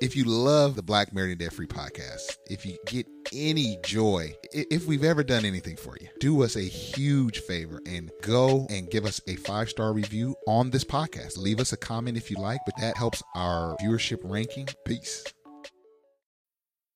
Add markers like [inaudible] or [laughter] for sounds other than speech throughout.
If you love the Black Married and Debt Free podcast, if you get any joy, if we've ever done anything for you, do us a huge favor and go and give us a five star review on this podcast. Leave us a comment if you like, but that helps our viewership ranking. Peace.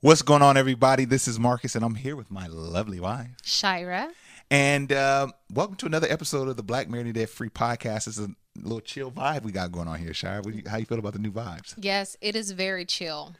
What's going on, everybody? This is Marcus, and I'm here with my lovely wife. Shira. And uh, welcome to another episode of the Black Married and Debt Free podcast. It's a little chill vibe we got going on here, Shira. What you, how you feel about the new vibes? Yes, it is very chill.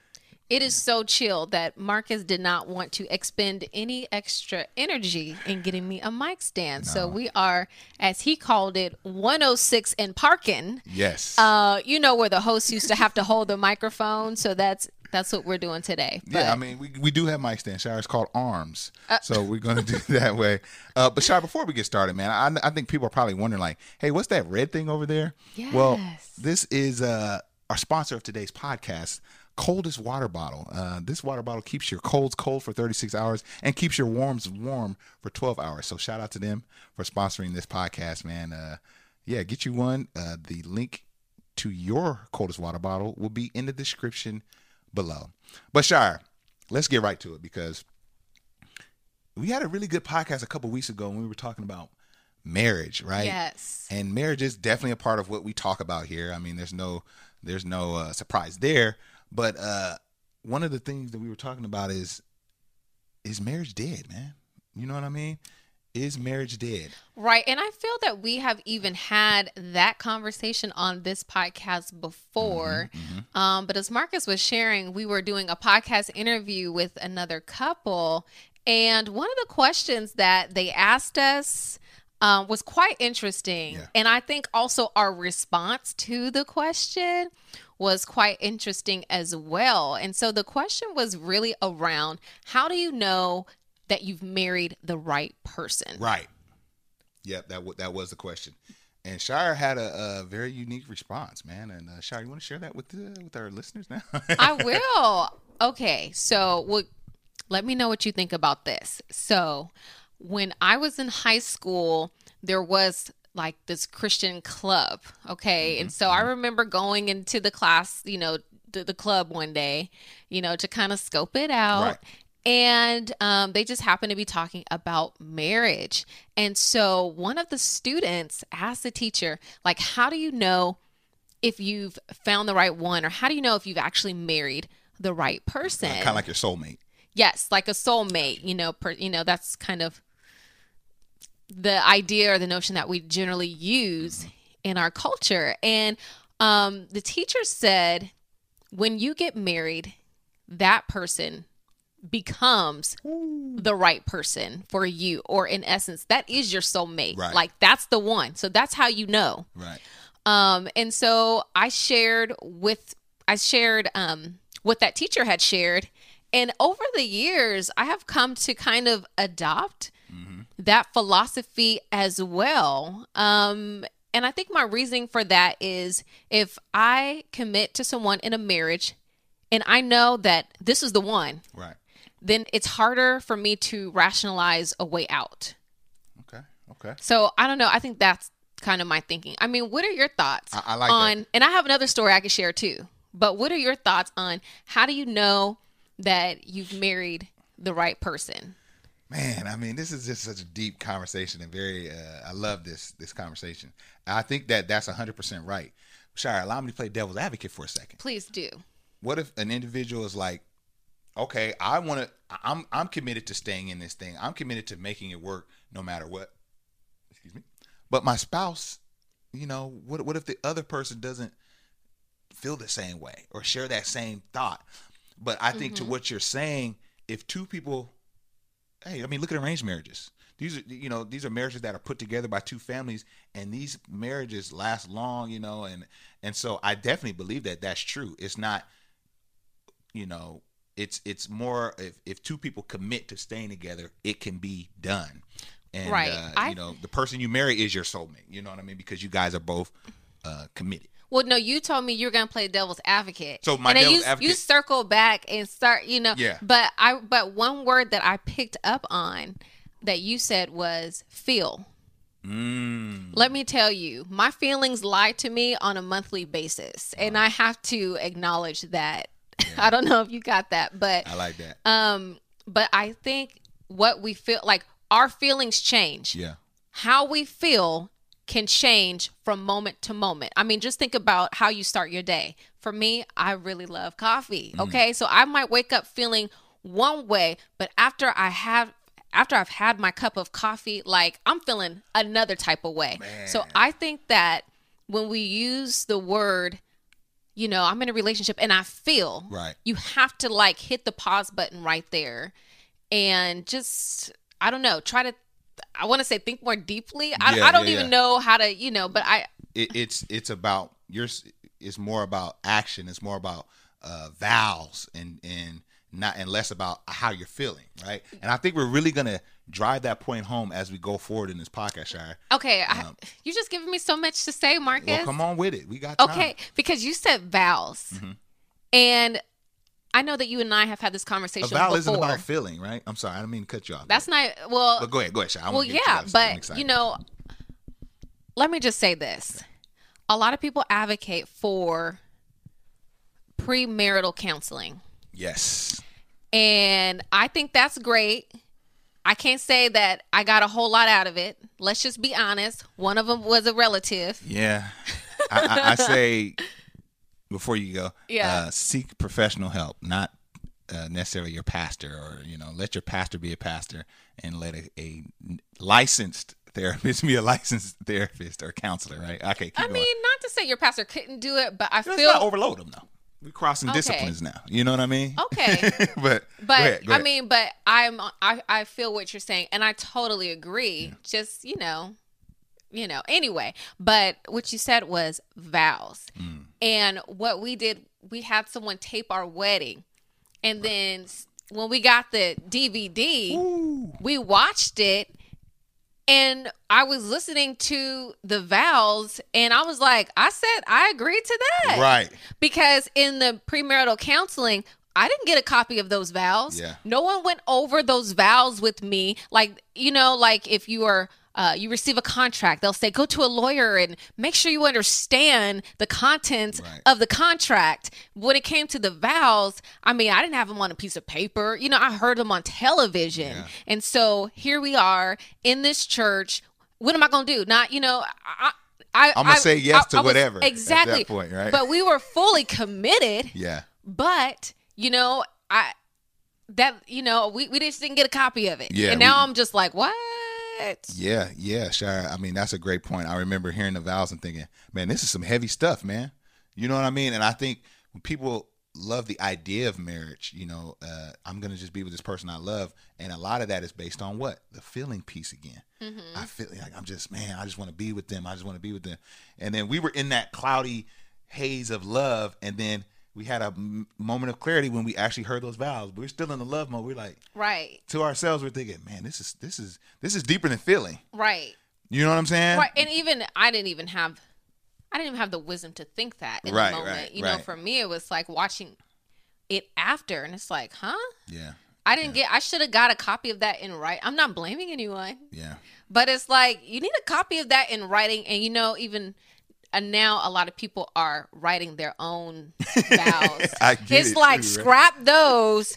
It is so chill that Marcus did not want to expend any extra energy in getting me a mic stand. So we are, as he called it, 106 & Park. Yes. Uh, you know where the host used to have to hold the microphone. So that's that's what we're doing today. yeah, I mean, we, we do have mic stand. Shire. It's called Arms. so we're going to do [laughs] that way. Uh, but, Shire, before we get started, man, I, I think people are probably wondering, like, hey, what's that red thing over there? Yes. Well, this is uh, our sponsor of today's podcast. Coldest water bottle. Uh, this water bottle keeps your colds cold for 36 hours and keeps your warms warm for 12 hours. So shout out to them for sponsoring this podcast, man. Uh, yeah, get you one. Uh, the link to your coldest water bottle will be in the description below. But Shire, let's get right to it because we had a really good podcast a couple weeks ago when we were talking about marriage, right? Yes. And marriage is definitely a part of what we talk about here. I mean, there's no there's no uh, surprise there. But uh, one of the things that we were talking about is is marriage dead, man? You know what I mean? Is marriage dead? Right. And I feel that we have even had that conversation on this podcast before. Um, but as Marcus was sharing, we were doing a podcast interview with another couple. And one of the questions that they asked us um, was quite interesting. Yeah. And I think also our response to the question was quite interesting as well. And so the question was really around how do you know that you've married the right person? Right. Yep, that w- that was the question. And Shire had a, a very unique response, man. And uh, Shire, you want to share that with the, with our listeners now? [laughs] I will. Okay, so well, let me know what you think about this. So, when I was in high school, there was like this Christian club. Okay, and so I remember going into the class, you know, the, the club one day, you know, to kind of scope it out. Right. And um, they just happened to be talking about marriage. And so one of the students asked the teacher, like, how do you know if you've found the right one or how do you know if you've actually married the right person kind of like your soulmate. yes like a soulmate you know per, you know that's kind of the idea or the notion that we generally use in our culture and um, the teacher said when you get married that person becomes the right person for you or in essence that is your soulmate Right. like that's the one so that's how you know Right. um, and so I shared with I shared um what that teacher had shared, and over the years I have come to kind of adopt that philosophy as well. Um, and I think my reasoning for that is if I commit to someone in a marriage and I know that this is the one, Right. Then it's harder for me to rationalize a way out. Okay. Okay. So I don't know. I think that's kind of my thinking. I mean, what are your thoughts I- I like that. on? And I have another story I could share too. But what are your thoughts on how do you know that you've married the right person? Man, I mean, this is just such a deep conversation and very. Uh, I love this this conversation. I think that that's a hundred percent right. Shire, allow me to play devil's advocate for a second. Please do. What if an individual is like, okay, I want to. I'm I'm committed to staying in this thing. I'm committed to making it work no matter what. Excuse me. But my spouse, you know, what what if the other person doesn't feel the same way or share that same thought? But I think to mm-hmm. what you're saying, if two people hey, I mean, look at arranged marriages. These are, you know, these are marriages that are put together by two families, and these marriages last long, you know, and and so I definitely believe that that's true. It's not, you know, it's it's more if if two people commit to staying together, it can be done. And Right. uh, I- you know, the person you marry is your soulmate. You know what I mean? Because you guys are both uh, committed. Well, no, you told me you're gonna play devil's advocate. So my and devil's you, advocate- you circle back and start, you know. Yeah. But I, but one word that I picked up on that you said was feel. Mm. Let me tell you, my feelings lie to me on a monthly basis, and I have to acknowledge that. [laughs] I don't know if you got that, but I like that. um, but I think what we feel like our feelings change yeah. how we feel can change from moment to moment. I mean, just think about how you start your day. For me, I really love coffee. Okay. So I might wake up feeling one way, but after I have after I've had my cup of coffee, like I'm feeling another type of way. So I think that when we use the word, you know, I'm in a relationship and I feel Right. you have to like hit the pause button right there and just I don't know, try to I want to say think more deeply. I, Yeah, I don't yeah, even yeah. know how to, you know, but I it, it's it's about your it's more about action it's more about uh vows and and not and less about how you're feeling right and i think we're really gonna drive that point home as we go forward in this podcast Shire. okay, I, you just giving me so much to say, Marcus. Um, well come on with it we got time. Okay, because you said vows. Mm-hmm. And I know that you and I have had this a conversation vow before. isn't about feeling right i'm sorry i don't mean to cut you off That's not well but go ahead go ahead Shire. I well wanna hear what yeah you gotta say. I'm but you know let me just say this a lot of people advocate for premarital counseling yes. And i think that's great. I can't say that i got a whole lot out of it. Let's just be honest. One of them was a relative. Yeah. I, I, I say before you go Yeah. uh, seek professional help not uh, necessarily your pastor or you know let your pastor be a pastor and let a, a licensed therapist [laughs] be a licensed therapist or counselor right? Okay i going. mean not to say your pastor couldn't do it but i let's feel not overload them though we're crossing Okay. disciplines now you know what i mean Okay. but [laughs] But go ahead, go I mean, but I'm I I feel what you're saying, and I totally agree. Just you know, you know. Anyway, but what you said was vows, Mm. and what we did, we had someone tape our wedding, and then when we got the DVD, we watched it. And I was listening to the vows, and I was like, I said, I agreed to that right because in the premarital counseling I didn't get a copy of those vows. Yeah. No one went over those vows with me. Like, you know, like if you are uh, you receive a contract, they'll say go to a lawyer and make sure you understand the contents Right. of the contract. When it came to the vows, I mean, I didn't have them on a piece of paper. You know, I heard them on television. Yeah. And so here we are in this church. What am I going to do? Not, you know, I, I, I'ma I- say yes I- to I whatever Exactly. point, right? But we were fully committed. yeah But you know, I that you know we, we just didn't get a copy of it. Yeah, and now we- I'm just like, what? Yeah, yeah, sure. I mean, that's a great point. I remember hearing the vows and thinking, man, this is some heavy stuff, man. You know what I mean? And I think when people love the idea of marriage, you know, uh, I'm going to just be with this person I love. And a lot of that is based on what? The feeling piece again. I feel like I'm just, man, I just want to be with them. I just want to be with them. And then we were in that cloudy haze of love. And then we had a m- moment of clarity when we actually heard those vows. But we're still in the love mode. We're like right, to ourselves, we're thinking, man, this is this is this is deeper than feeling. right, You know what I'm saying? right. And even I didn't even have, I didn't even have the wisdom to think that in Right, the moment. right, you know, for me, it was like watching it after, and it's like, huh? Yeah, I didn't get. I should have got a copy of that in writing. I'm not blaming anyone. yeah, But it's like you need a copy of that in writing, and you know, even and now a lot of people are writing their own [laughs] vows. It's it like too, right? scrap those,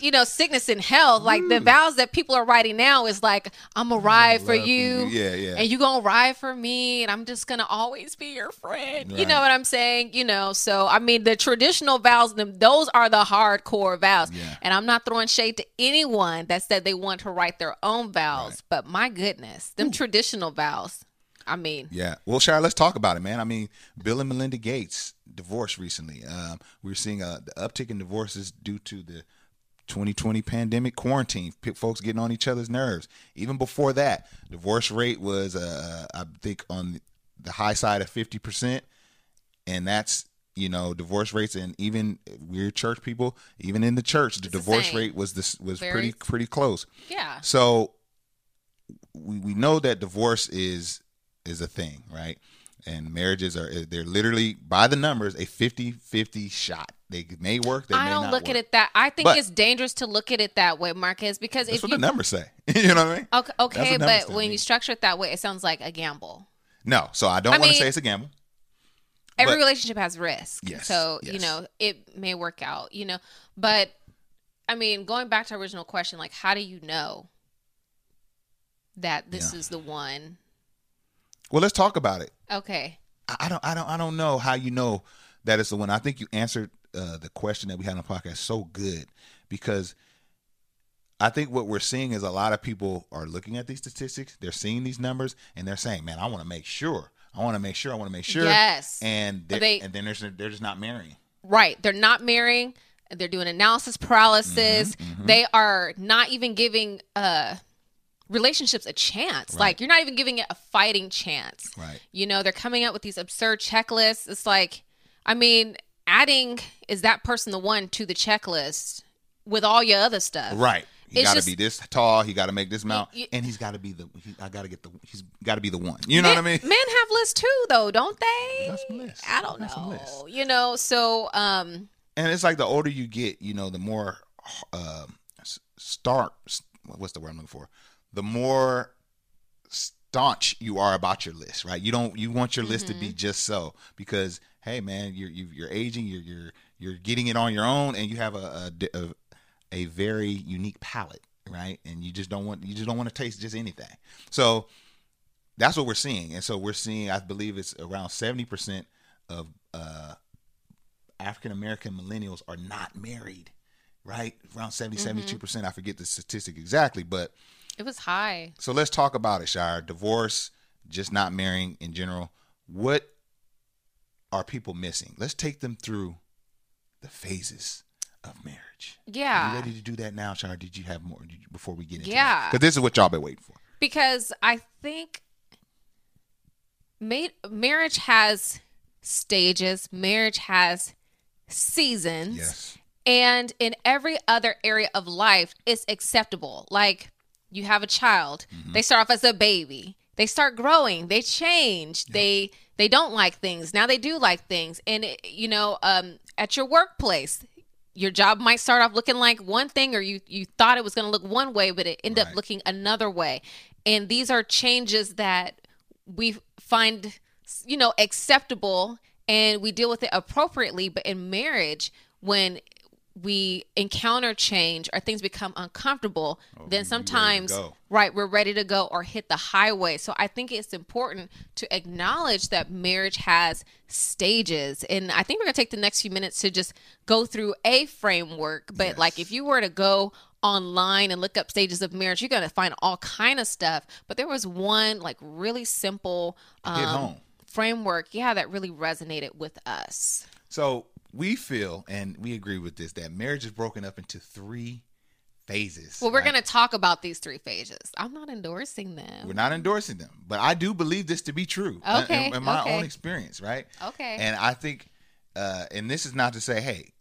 you know, sickness and health. Like the mm. vows that people are writing now is like, I'm gonna ride for you, you. Yeah, yeah. and you gonna ride for me, and I'm just gonna always be your friend. You know what I'm saying? You know, so I mean, the traditional vows, them those are the hardcore vows, Yeah. and I'm not throwing shade to anyone that said they want to write their own vows, but my goodness, them traditional vows. I mean, Yeah. Well, Shire, let's talk about it, man. I mean, Bill and Melinda Gates divorced recently. Um, we're seeing a the uptick in divorces due to the 2020 pandemic quarantine. Folks getting on each other's nerves. Even before that, divorce rate was, uh, I think, on the high side of 50 percent, and that's you know divorce rates and even we're church people even in the church the It's divorce same. rate was this was Very- pretty pretty close yeah, so we, we know that divorce is is a thing, right? And marriages are they're literally by the numbers a 50-50 shot. They may work, they I may don't look work. at it that. I think But- it's dangerous to look at it that way, Marcus, because That's if what you the numbers say. [laughs] you know what I mean? okay, okay but when you structure it that way, it sounds like a gamble. No, so I don't want to say it's a gamble. every But- relationship has risk. Yes, So, you know, it may work out, you know. But I mean, going back to our original question, like how do you know that this Yeah. is the one? Well, let's talk about it. Okay. I I don't I don't I don't know how you know that it's the one. I think you answered uh, the question that we had on the podcast so good because I think what we're seeing is a lot of people are looking at these statistics, they're seeing these numbers, and they're saying, "Man, I want to make sure. I want to make sure. I want to make sure." Yes. And they're, They- and then there's, they're just not marrying. Right. They're not marrying. They're doing analysis paralysis. Mm-hmm, They are not even giving uh relationships a chance. Like you're not even giving it a fighting chance. Right. You know, they're coming out with these absurd checklists. It's like, I mean, adding is that person the one to the checklist with all your other stuff. Right. He got to be this tall. He got to make this amount, and he's got to be the. He, I got to get the. He's got to be the one. You know what I mean? Men have lists too, though, don't they? I don't some know. You know, so um, and it's like the older you get, you know, the more um, stark. What's the word I'm looking for? The more staunch you are about your list, right? You don't you want your list to Mm-hmm. be just so because hey, man, you're you, you're aging, you're you're you're getting it on your own, and you have a a, a, a very unique palate, right? And you just don't want you just don't want to taste just anything. So that's what we're seeing, and so we're seeing. I believe it's around seventy percent of uh, African American millennials are not married, right? Around 70, Mm-hmm. 72 percent. I forget the statistic exactly, but it was high. so let's talk about it, Shire. Divorce, just not marrying in general. What are people missing? Let's take them through the phases of marriage. Are Yeah. you ready to do that now, Shire? Did you have more you- before we get into Yeah. Because this is what y'all been waiting for. because I think ma- marriage has stages, marriage has seasons, Yes. and in every other area of life, it's acceptable. Like you have a child, Mm-hmm. they start off as a baby, they start growing, they change, they they don't like things now they do like things, and it, you know, um, at your workplace. Your job might start off looking like one thing, or you, you thought it was going to look one way, but it ended Right. up looking another way. And these are changes that we find, you know, acceptable and we deal with it appropriately. But in marriage, when we encounter change or things become uncomfortable, then sometimes, right, we're ready to go or hit the highway. So I think it's important to acknowledge that marriage has stages. And I think we're going to take the next few minutes to just go through a framework. But Yes. like if you were to go online and look up stages of marriage, you're going to find all kind of stuff. But there was one like really simple um, framework, yeah, that really resonated with us. So we feel, and we agree with this, that marriage is broken up into three phases. Well, we're right? going to talk about these three phases. I'm not endorsing them. We're not endorsing them, but I do believe this to be true. in- Okay, In, in my okay. own experience, right? Okay. And I think uh, and this is not to say, hey,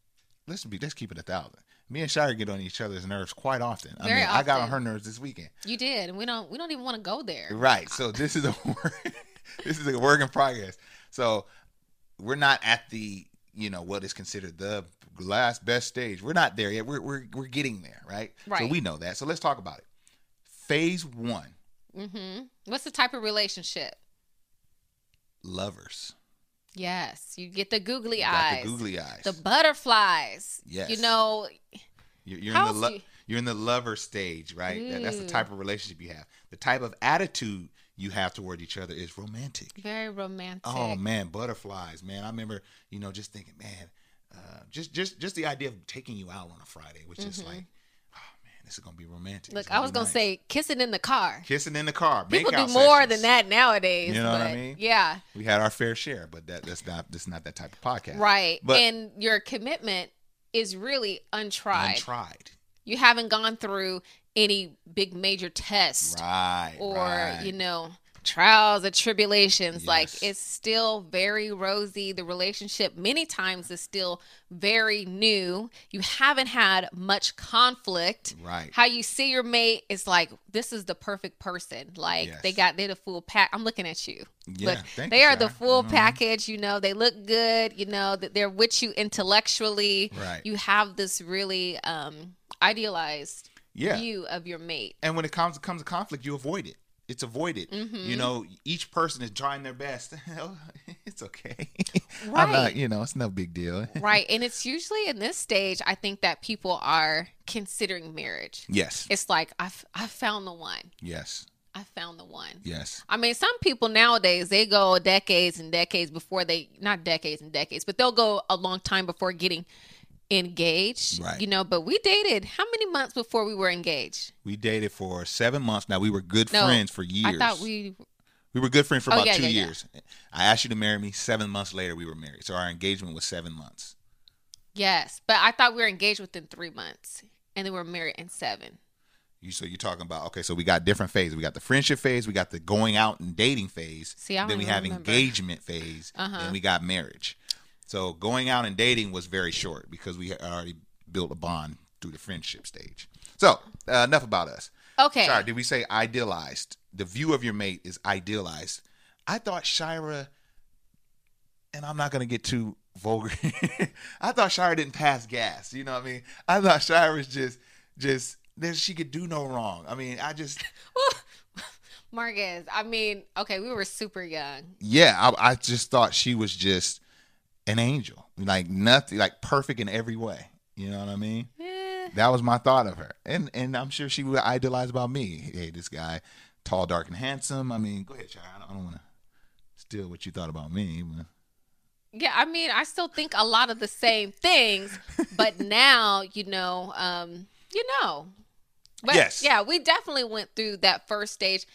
let's be let's keep it a thousand. Me and Shire get on each other's nerves quite often. I Very mean, I got on her nerves this weekend. You did, and we don't we don't even want to go there. Right. So this is a [laughs] work, this is a work in progress. So we're not at the you know what is considered the last best stage. We're not there yet. We're we're we're getting there, right? Right. So we know that. So let's talk about it. Phase one, Mm-hmm. What's the type of relationship? lovers. Yes, you get the googly You eyes, the googly eyes. the butterflies. Yes. you know, You're, you're in the lo- you- you're in the lover stage, right? That, that's the type of relationship you have. The type of attitude you have toward each other is romantic. very romantic. Oh man, butterflies, man. I remember, you know, just thinking, man, uh, just just just the idea of taking you out on a Friday was just like, oh man, this is gonna be romantic. Mm-hmm. Look, I was gonna nice. say kissing in the car. kissing in the car. People do more sessions. than that nowadays. You know what I mean? Yeah, We had our fair share, but that that's not that's not that type of podcast. right. But and your commitment is really untried. untried. You haven't gone through any big major tests Right. or right. you know trials and tribulations like it's still very rosy the relationship many times is still very new you haven't had much conflict Right. how you see your mate is like this is the perfect person like Yes. they got they're the full pack i'm looking at you Yeah, Look, they you, are the full Mhm. package you know they look good you know that they're with you intellectually Right. you have this really um idealized Yeah. view of your mate and when it comes comes to conflict, you avoid it. It's avoided. Mm-hmm. You know, each person is trying their best. [laughs] it's okay. [laughs] I'm Right. not. You know, it's no big deal. [laughs] right and it's usually in this stage i think that people are considering marriage yes. it's like i've i found the one Yes. i found the one Yes. i mean some people nowadays they go decades and decades before they not decades and decades but they'll go a long time before getting engaged Right. you know but we dated how many months before we were engaged We dated for seven months. Now we were good No, friends for years. i thought we we were good friends for Oh, about yeah, two yeah, yeah. years. I asked you to marry me. Seven months later, we were married. So our engagement was seven months. yes but i thought we were engaged within three months and then we were married in seven You so you're talking about okay? So we got different phases. We got the friendship phase. We got the going out and dating phase. See, I then we have remember. engagement phase. Uh-huh. Then we got marriage. So going out and dating was very short because we had already built a bond through the friendship stage. So uh, enough about us. okay Sorry, did we say idealized? The view of your mate is idealized. I thought Shira, and I'm not gonna get too vulgar. [laughs] I thought Shira didn't pass gas. You know what I mean? I thought Shira was just, just that she could do no wrong. I mean, I just, [laughs] Marcus, I mean, okay, we were super young. yeah, I, I just thought she was just an angel, like nothing, like perfect in every way. You know what I mean? Eh, That was my thought of her, and and I'm sure she would idolize about me. Hey, this guy, tall, dark, and handsome. I mean, go ahead, Shire. I don't, don't want to steal what you thought about me. But Yeah, I mean, I still think a lot of the same things, but [laughs] now, you know, um, you know. But Yes. yeah, we definitely went through that first stage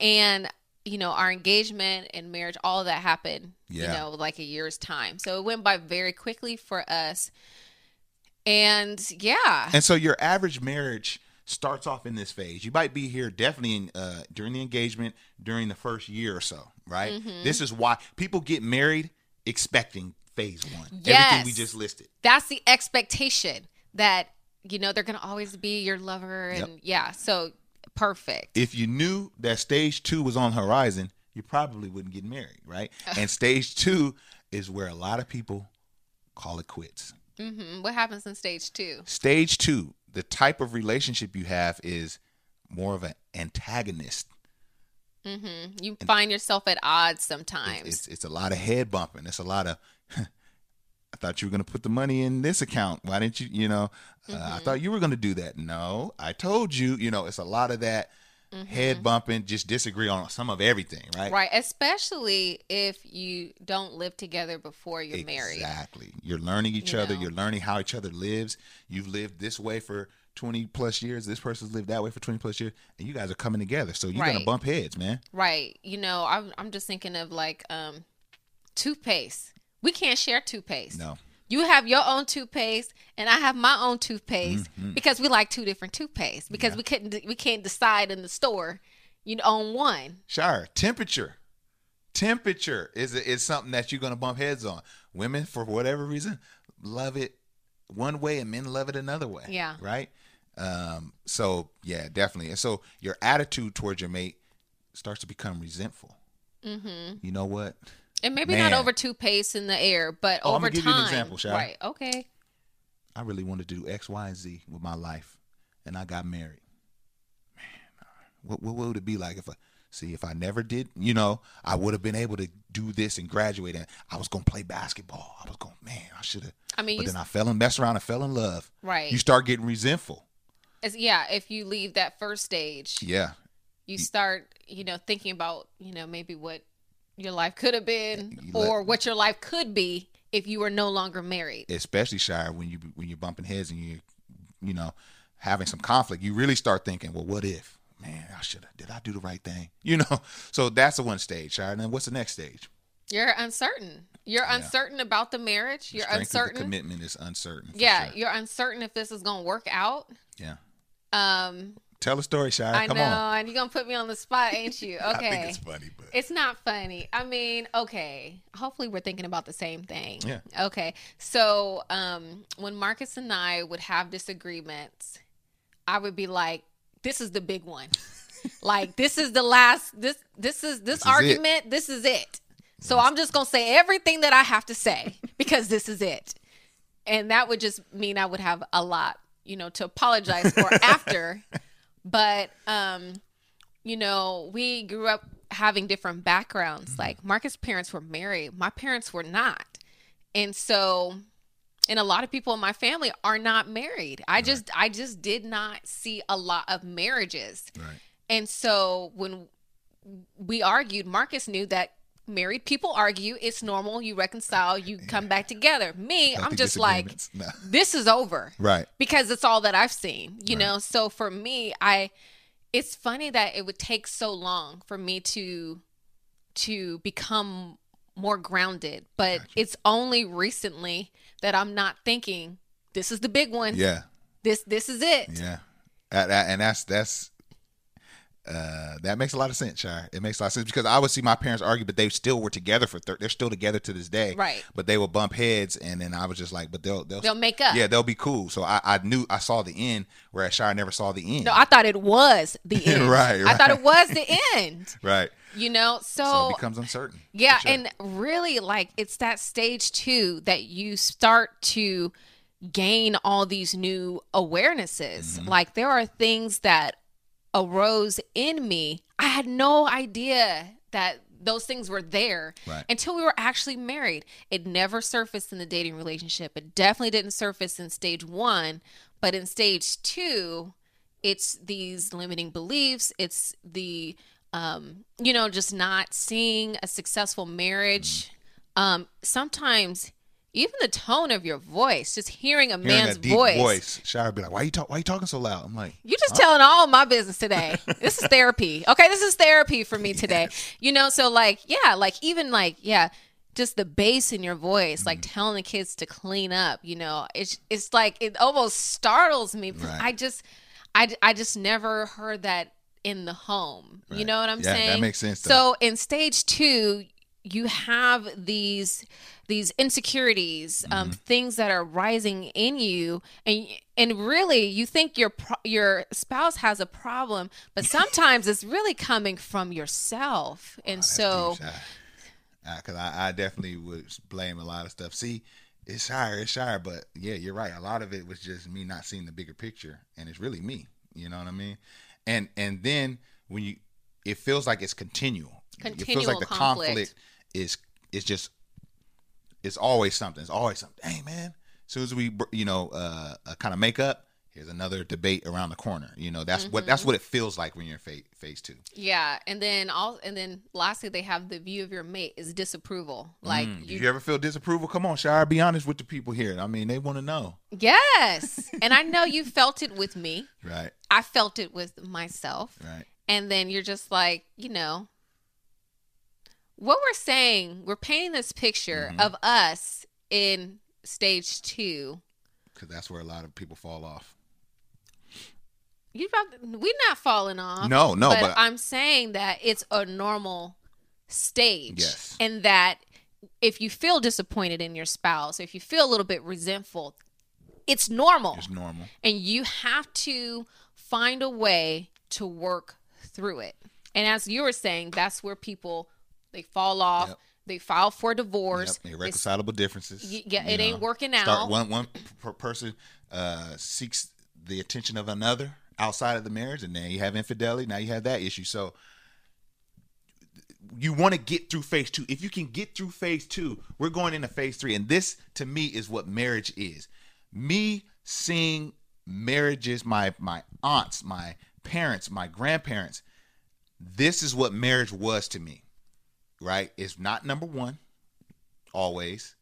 and you know, our engagement and marriage, all that happened, yeah. you know, like a year's time. So it went by very quickly for us. And yeah. and so your average marriage starts off in this phase. You might be here definitely in, uh, during the engagement, during the first year or so, right? Mm-hmm. This is why people get married expecting phase one. Yes. Everything we just listed. that's the expectation that you know they're gonna always be your lover and Yep. yeah so perfect if you knew that stage two was on the horizon, you probably wouldn't get married, right? [laughs] and stage two is where a lot of people call it quits. hmm what happens in stage two Stage two, the type of relationship you have is more of an antagonist. Mm-hmm. you find yourself at odds It's, sometimes it's it's a lot of head bumping. It's a lot of. [laughs] I thought you were going to put the money in this account. Why didn't you? You know, uh, I thought you were going to do that. No, I told you. You know, it's a lot of that head bumping. Just disagree on some of everything, right? right especially if you don't live together before you're married Exactly. You're learning each You other. know? You're learning how each other lives. You've lived this way for 20 plus years. This person's lived that way for 20 plus years. And you guys are coming together. So you're going to bump heads, man. right you know I'm, I'm just thinking of like um toothpaste we can't share toothpaste No. You have your own toothpaste, and I have my own toothpaste Mm-hmm. because we like two different toothpaste. Because we couldn't, we can't decide in the store, you know, on one. Sure, temperature. Temperature is is something that you're gonna bump heads on. Women, for whatever reason, love it one way, and men love it another way. Yeah. Right. Um. So yeah, definitely. And so your attitude towards your mate starts to become resentful. Mm-hmm. You know what? And maybe Man. not over two pace in the air, but Oh, I'm over gonna give you time. an example, Shy. Right. Okay. I really wanted to do X, Y, and Z with my life, and I got married. Man, what what would it be like if I see if I never did? You know, I would have been able to do this and graduate, and I was gonna play basketball. I was going, man, I should have. I mean, but then I fell and messed around and fell in love. Right. You start getting resentful. As, yeah, if you leave that first stage, Yeah. you start, you know, thinking about, you know, maybe what your life could have been let- or what your life could be if you were no longer married. Especially shy when you when you're bumping heads and you, you know, having some conflict. You really start thinking, well, what if? Man, I should have. Did I do the right thing? [laughs] You know. So that's the one stage, shy. And then what's the next stage? You're uncertain. You're uncertain about the marriage. You're Strength of the uncertain. commitment is uncertain. Yeah, sure. you're uncertain if this is going to work out. yeah. Um, Tell a story, Shy. I Come know, on. and you're gonna put me on the spot, ain't you? [laughs] I Okay. think it's funny, but It's not funny. I mean, okay. Hopefully we're thinking about the same thing. Yeah. Okay. So, um, when Marcus and I would have disagreements, I would be like, this is the big one. [laughs] like this is the last this this is this, This is argument, this is it. So I'm just going to say everything that I have to say [laughs] because this is it. And that would just mean I would have a lot, you know, to apologize for after. But um you know, we grew up having different backgrounds. Like Marcus' parents were married, my parents were not. And so and a lot of people in my family are not married. I just I just did not see a lot of marriages. right. And so when we argued, Marcus knew that married people argue, it's normal, you reconcile, you come back together. Me, I'm just like. Nah. this is over Right. because it's all that I've seen, you know. So for me, I it's funny that it would take so long for me to to become more grounded, but it's only recently that I'm not thinking this is the big one. Yeah. This this is it. Yeah. And that's that's uh, that makes a lot of sense, Shire. It makes a lot of sense because I would see my parents argue, but they still were together for thir- they're still together to this day. Right. But they would bump heads, and then I was just like, but they'll they'll, They'll make up. Yeah, they'll be cool. So I, I knew I saw the end, whereas Shire never saw the end. No, I thought it was the [laughs] end. Right, I thought it was the [laughs] end. right. You know, so, So it becomes uncertain. yeah, sure. and really like it's that stage too that you start to gain all these new awarenesses. Mm-hmm. Like there are things that arose in me. I had no idea that those things were there Right. until we were actually married. It never surfaced in the dating relationship. It definitely didn't surface in stage 1, but in stage 2, it's these limiting beliefs, it's the um you know just not seeing a successful marriage. Um sometimes even the tone of your voice, just hearing a Hearing man's voice. voice, Shire would be like, "Why you talk? Why you talking so loud?" I'm like, You just telling all my business today. [laughs] This is therapy. Okay, this is therapy for me today. You know, so like, yeah, like even like, yeah, just the bass in your voice, like Mm-hmm. telling the kids to clean up. You know, it's it's like it almost startles me. Right. I just, I I just never heard that in the home. You know what I'm Yeah, that makes sense, though. So in stage two, you have these these insecurities, um, Mm-hmm. things that are rising in you, and and really you think your pro- your spouse has a problem, but [laughs] sometimes it's really coming from yourself, and so because I, I definitely would blame a lot of stuff. See, it's Shire, it's Shire, but yeah, you're right. A lot of it was just me not seeing the bigger picture, and it's really me. You know what I mean? And and then when you, it feels like it's continual. it feels Continual like the conflict. conflict is is just it's always something. It's always something. Hey man, as soon as we you know uh, uh kind of make up, here's another debate around the corner. You know that's what Mm-hmm. that's what it feels like when you're in phase phase two. yeah, and then all and then lastly they have the view of your mate is disapproval, like Mm, you, you, ever feel disapproval? Come on, Shire, be honest with the people here. I mean, they want to know. yes, [laughs] and I know you felt it with me. Right, I felt it with myself. right. and then you're just like you know what we're saying we're painting this picture Mm-hmm. of us in stage two Because that's where a lot of people fall off. you we're not falling off No, no, but, but- i'm saying that it's a normal stage. Yes. And that if you feel disappointed in your spouse, if you feel a little bit resentful, it's normal. It's normal. And you have to find a way to work through it. And as you were saying, that's where people they fall off. Yep. They file for divorce. Yep, irreconcilable differences. Y- yeah, it ain't working Start out. one one per person uh, seeks the attention of another outside of the marriage, and then you have infidelity. Now you have that issue. So you want to get through phase two. If you can get through phase two, we're going into phase three, and this to me is what marriage is. Me seeing marriages, my my aunts, my parents, my grandparents. This is what marriage was to me right? It's not number one always.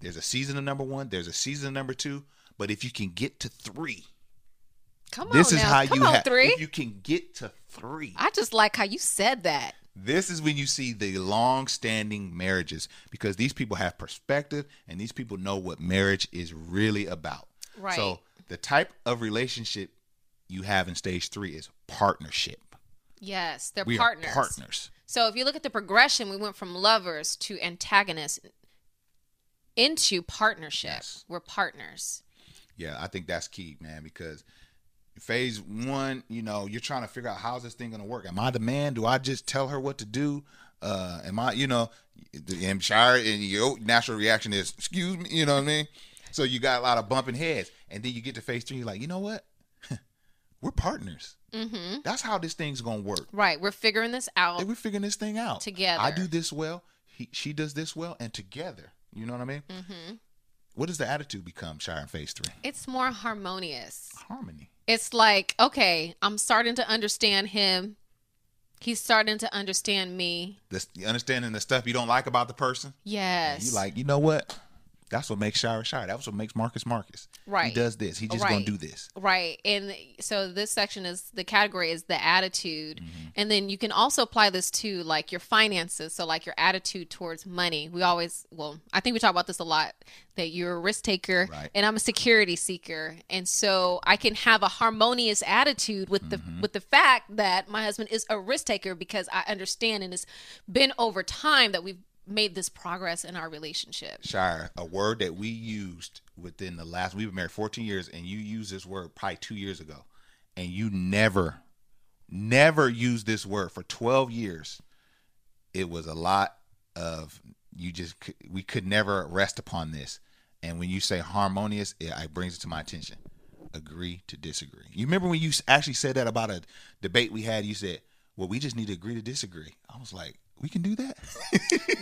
There's a season of number one, there's a season of number two. But if you can get to three, Come on, this is now. how Come you on, have. three. If you can get to three, I just like how you said that. this is when you see the long-standing marriages because these people have perspective and these people know what marriage is really about. Right. So the type of relationship you have in stage three is partnership. Yes, they're We partners. are partners. So if you look at the progression, we went from lovers to antagonists into partnership. Yes. We're partners. Yeah, I think that's key, man, because phase one, you know, you're trying to figure out how's this thing gonna work. Am I the man? Do I just tell her what to do? Uh, am I, you know, am Shire and your natural reaction is, excuse me, you know what I mean? So you got a lot of bumping heads, and then you get to phase three, you're like, you know what? [laughs] We're partners. Mm-hmm. That's how this thing's gonna work. Right. We're figuring this out. Hey, we're figuring this thing out Together. I do this well. He, she does this well, and together, you know what I mean? Mm-hmm. What does the attitude become, Shire, in phase three? it's more harmonious. Harmony. It's like, okay, I'm starting to understand him. He's starting to understand me. This understanding the stuff you don't like about the person. Yes. You like, you know what? That's what makes Shire Shire. That's what makes Marcus Marcus. Right. He does this. He just gonna do this. Right. And so this section is the category is the attitude. Mm-hmm. And then you can also apply this to like your finances. So like your attitude towards money. We always well, I think we talk about this a lot that you're a risk taker Right. and I'm a security seeker. And so I can have a harmonious attitude with the Mm-hmm. with the fact that my husband is a risk taker because I understand and it's been over time that we've made this progress in our relationship. Shire, a word that we used within the last we've been married 14 years, and you used this word probably two years ago, and you never, never used this word for 12 years. It was a lot of you just we could never rest upon this. And when you say harmonious, it, it brings it to my attention. Agree to disagree. You remember when you actually said that about a debate we had? You said, "Well, we just need to agree to disagree." I was like, "We can do that."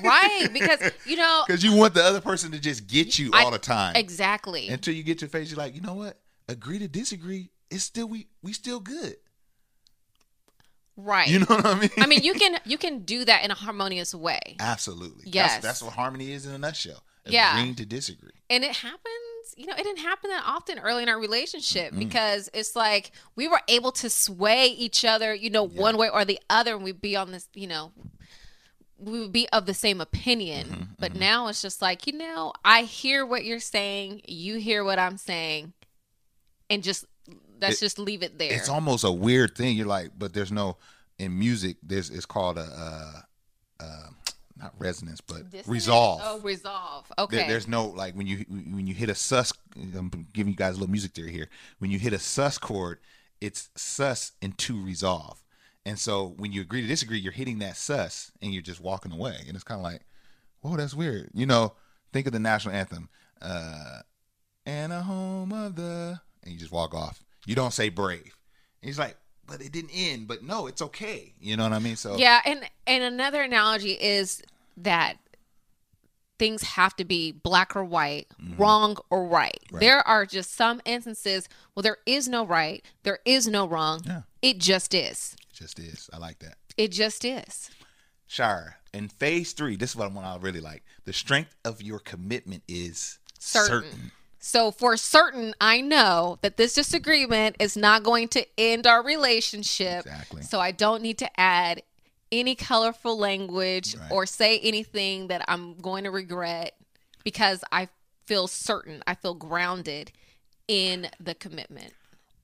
Right. Because you know Because you want the other person to just get you I- all the time. Exactly. Until you get to face, you're like, you know what? Agree to disagree. It's still we we still good. Right. You know what I mean? I mean, you can you can do that in a harmonious way, absolutely. Yes. That's, that's what harmony is in a nutshell. Yeah. Agreeing to disagree. and it happens. You know, it didn't happen that often early in our relationship Mm-hmm. because it's like we were able to sway each other, you know, one way or the other, and we'd be on this, you know, we would be of the same opinion. Mm-hmm, but now it's just like, you know, I hear what you're saying, you hear what I'm saying, and just let's It- just leave it there. It's almost a weird thing. You're like, but there's no in music. There's it's called a not resonance, but Dissonance? resolve. Oh, resolve. There- Okay. there's no like when you when you hit a sus. I'm giving you guys a little music theory here. When you hit a sus chord, it's sus into resolve. And so when you agree to disagree, you're hitting that sus and you're just walking away. And it's kind of like, whoa, that's weird. You know, think of the national anthem, uh, and a home of the, and you just walk off. You don't say brave. And he's like, but it didn't end. But no, it's okay. You know what I mean? So Yeah, and and another analogy is that things have to be black or white, wrong or right. Mm-hmm. Right. There are just some instances well there is no right, there is no wrong. Yeah. It just is. It just is. I like that. It just is. Shire, in phase three, this is what I really like. The strength of your commitment is Certain. certain. So for certain, I know that this disagreement is not going to end our relationship. Exactly. So I don't need to add any colorful language Right. or say anything that I'm going to regret because I feel certain, I feel grounded in the commitment.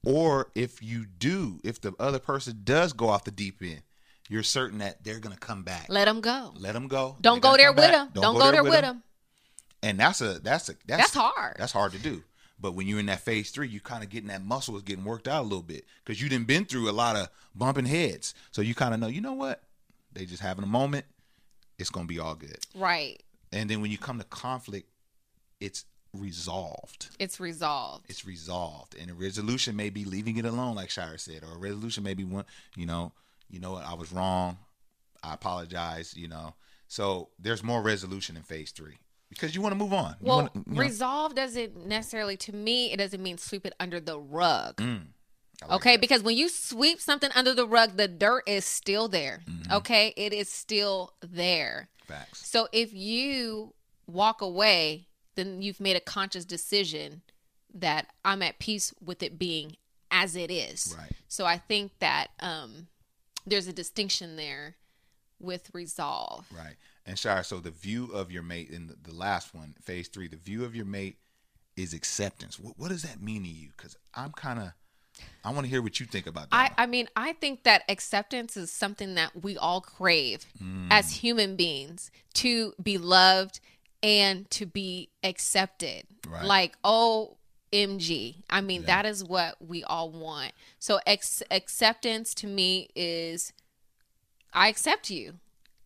Or if you do, if the other person does go off the deep end, you're certain that they're gonna come back. Let them go. Let them go. Don't go there with them. Don't, go, there with them. And that's a that's a that's, That's hard. That's hard to do. But when you're in that phase three, you kind of getting that muscle is getting worked out a little bit because you didn't been through a lot of bumping heads, so you kind of know. You know what? They just having a moment. It's gonna be all good. Right. And then when you come to conflict, it's resolved. It's resolved. It's resolved, and a resolution may be leaving it alone, like Shire said, or a resolution may be one. You know, you know what? I was wrong. I apologize. You know, so there's more resolution in phase three because you want to move on. You well, wanna- you know. resolve doesn't necessarily, to me, it doesn't mean sweep it under the rug. Mm, like okay, that. because when you sweep something under the rug, the dirt is still there. Mm-hmm. Okay, it is still there. Facts. So if you walk away, then you've made a conscious decision that I'm at peace with it being as it is. Right. So I think that um, there's a distinction there with resolve. Right. And Shire, so the view of your mate in the, the last one, phase three, the view of your mate is acceptance. What, what does that mean to you? Because I'm kind of, I want to hear what you think about that. I. I mean, I think that acceptance is something that we all crave Mm. as human beings to be loved and to be accepted. Right. Like, OMG. I mean, that is what we all want. So, ex- acceptance to me is I accept you.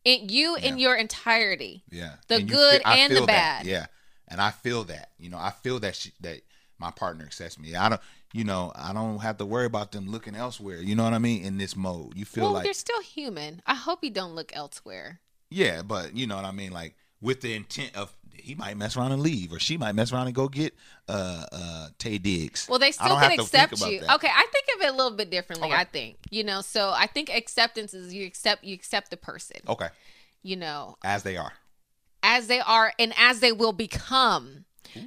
In, you in your entirety. Yeah, The And good I and the feel that. bad. Yeah, and I feel that. You know, I feel that she, that my partner accepts me. I don't. You know, I don't have to worry about them looking elsewhere. You know what I mean? In this mode, you feel well, like they're still human. I hope you don't look elsewhere. yeah, but you know what I mean. Like with the intent of he might mess around and leave, or she might mess around and go get uh uh Taye Diggs. Well, they still can accept you. that. Okay, I think of it a little bit differently. Okay. I think you know. So I think acceptance is you accept you accept the person. Okay, You know, as they are. as they are and as they will become.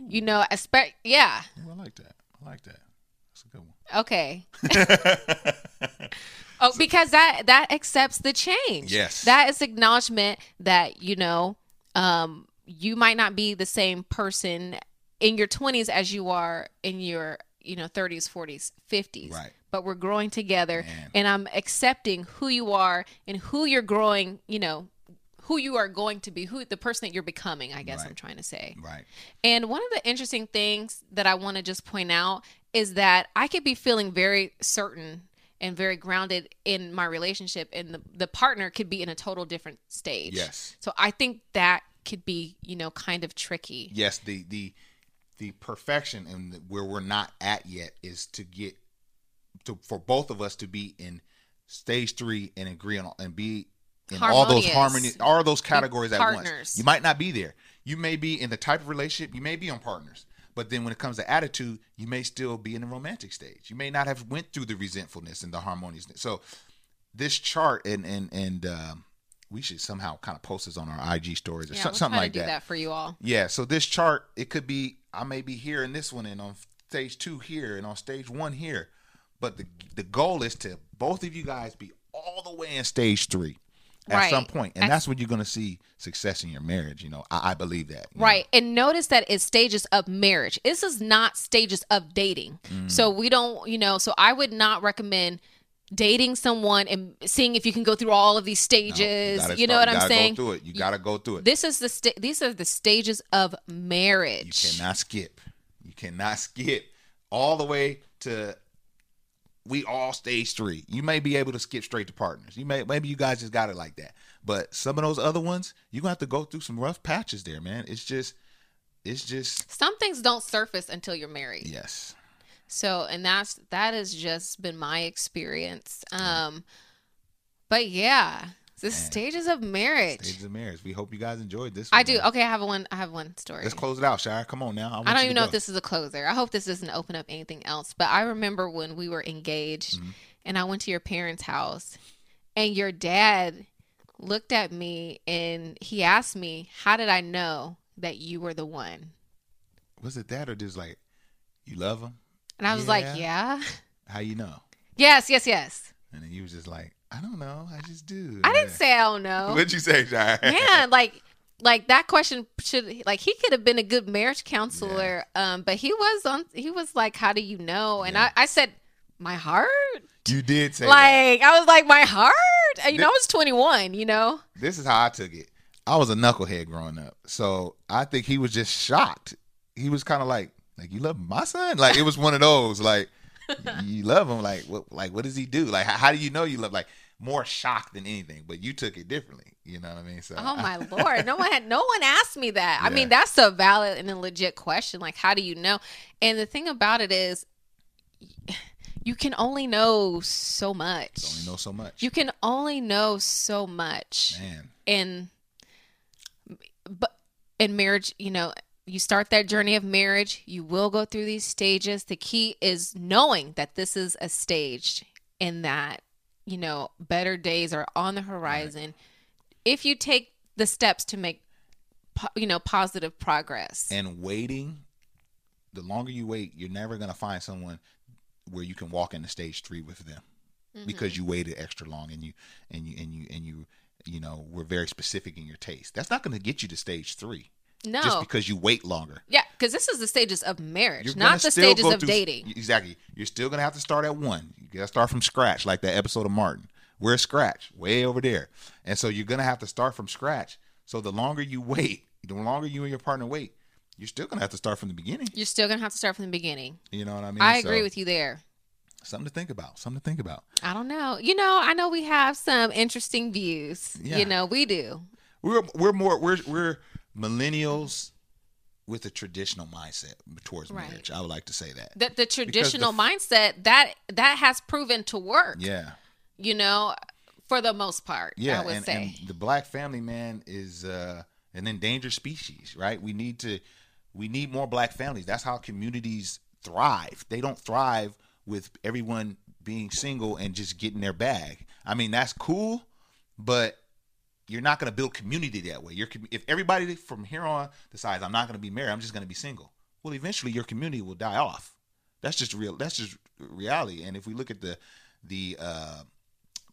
You know, expect yeah. Ooh, I like that. I like that. That's a good one. Okay. [laughs] oh, because that that accepts the change. Yes. That is acknowledgement that you know, um, you might not be the same person in your twenties as you are in your you know thirties, forties, fifties. Right. But we're growing together, Man. and I'm accepting who you are and who you're growing. You know. Who you are going to be, who the person that you're becoming, I guess Right. I'm trying to say. Right. And one of the interesting things that I want to just point out is that I could be feeling very certain and very grounded in my relationship, and the, the partner could be in a total different stage. Yes. So I think that could be, you know, kind of tricky. yes the the the perfection and where we're not at yet is to get to for both of us to be in stage three and agree on and be in all those Harmonious. harmony all those categories at once you might not be there you may be in the type of relationship you may be on partners but then when it comes to attitude you may still be in the romantic stage you may not have went through the resentfulness and the harmoniousness so this chart and and and um, we should somehow kind of post this on our IG stories or Yeah, so- we'll something like that. that for you all. Yeah, so this chart, it could be I may be here in this one and on stage two here and on stage one here. But the the goal is to both of you guys be all the way in stage three at Right. some point. And At- that's when you're gonna see success in your marriage. You know, I, I believe that. you know. Right. And notice that it's stages of marriage. This is not stages of dating. Mm. So we don't, you know, so I would not recommend dating someone and seeing if you can go through all of these No, stages. gotta you know start- what I'm saying? Go through it. You gotta go through it. This is the sta- these are the stages of marriage. you cannot skip. You cannot skip all the way to we all stage three. You may be able to skip straight to partners. You may maybe you guys just got it like that. But some of those other ones, you're gonna have to go through some rough patches there, man. It's just it's just Some things don't surface until you're married. yes. So, and that's that has just been my experience. Um but yeah, the stages of marriage. Stages of marriage. We hope you guys enjoyed this. I do. man. Okay, I have one I have one story. Let's close it out, Shire. Come on now. want I don't even know go. if this is a closer. I hope this doesn't open up anything else. But I remember when we were engaged Mm-hmm. and I went to your parents' house and your dad looked at me and he asked me, How did I know that you were the one? was it that or just like you love him? And I was Yeah. like, Yeah. How you know? Yes, yes, yes. And then you was just like, I don't know. I just do. I didn't [laughs] say I don't know. What'd you say, Shire? [laughs] yeah, like like that question should like he could have been a good marriage counselor. Um, but he was on he was like, How do you know? And Yeah. I, I said, My heart? You did say that. like I was like my heart You know, I was 21. You know. This is how I took it. I was a knucklehead growing up, so I think he was just shocked. He was kind of like, like you love my son. Like it was one of those like [laughs] you love him. Like what? Like what does he do? Like how, how do you know you love? Like more shocked than anything. But you took it differently. You know what I mean? So Oh my [laughs] lord! No one had no one asked me that. I mean, that's a valid and a legit question. Like, how do you know? And the thing about it is, you can only know so much. You only know so much. You can only know so much. Man, And but in marriage, you know, you start that journey of marriage, you will go through these stages. The key is knowing that this is a stage and that, you know, better days are on the horizon. If you take the steps to make po- you know, positive progress. and waiting. The longer you wait, you're never gonna find someone where you can walk into stage three with them Mm-hmm. because you waited extra long and you and you and you and you you know were very specific in your taste. That's not gonna get you to stage three no. just because you wait longer. yeah, because this is the stages of marriage, You're not the stages of through- dating. Exactly. You're still gonna have to start at one. You gotta start from scratch, like that episode of Martin. We're scratch, way over there. And so you're gonna have to start from scratch. So the longer you wait, the longer you and your partner wait, you're still gonna have to start from the beginning. You're still gonna have to start from the beginning. You know what I mean? I agree So, with you there. Something to think about. Something to think about. I don't know. You know, I know we have some interesting views. Yeah. You know, we do. We're we're more we're we're millennials with a traditional mindset towards Right. marriage. I would like to say that. The, the traditional f- mindset that that has proven to work. Yeah. You know, for the most part. Yeah, I would and, say. and the black family man is uh, an endangered species, right? We need to we need more black families. That's how communities thrive. They don't thrive with everyone being single and just getting their bag. I mean, that's cool, but you're not going to build community that way. If everybody from here on decides I'm not going to be married, I'm just going to be single. Well, eventually your community will die off. That's just real. That's just reality. And if we look at the the uh,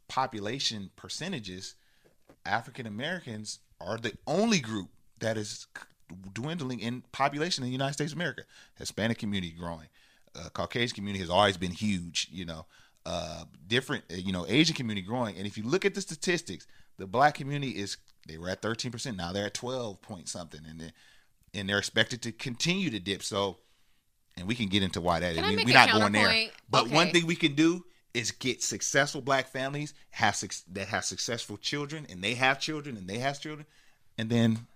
population percentages, African Americans are the only group that is dwindling in population in the United States of America. Hispanic community growing, uh, Caucasian community has always been huge. You know, uh, different. uh, You know, Asian community growing. And if you look at the statistics, the black community is they were at thirteen percent. Now they're at twelve point something, and they and they're expected to continue to dip. So. And we can get into why that is. We, make we're a not going there. But one thing we can do is get successful black families have that have successful children, and they have children, and they have children, and then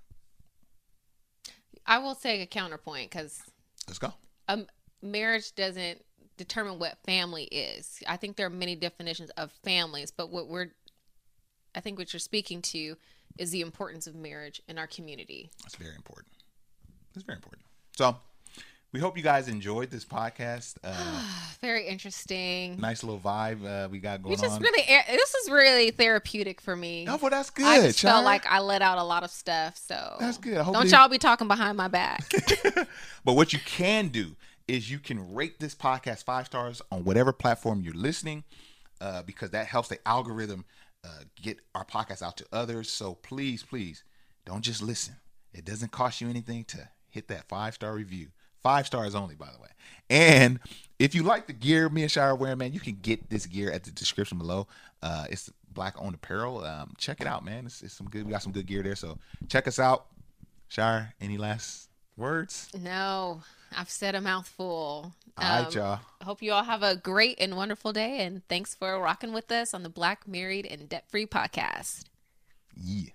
I will say a counterpoint because let's go. um, marriage doesn't determine what family is. I think there are many definitions of families, but what we're, I think what you're speaking to is the importance of marriage in our community. That's very important. It's very important. So we hope you guys enjoyed this podcast. Uh, [sighs] Very interesting. nice little vibe uh, we got going just on. really, this is really therapeutic for me. oh, well, that's good. I just felt like I let out a lot of stuff. So That's good. I hope Don't they- y'all be talking behind my back. [laughs] But what you can do is you can rate this podcast five stars on whatever platform you're listening, uh, because that helps the algorithm uh, get our podcast out to others. So please, please, don't just listen. It doesn't cost you anything to hit that five star review. Five stars only, by the way. And if you like the gear me and Shire are wearing, man, you can get this gear at the description below. Uh, it's black owned apparel. Um, check it out, man. It's, it's some good. We got some good gear there. So check us out. Shire, any last words? no, I've said a mouthful. All right, Um, y'all. Hope you all have a great and wonderful day. And thanks for rocking with us on the Black, Married, and Debt Free podcast. Yeah.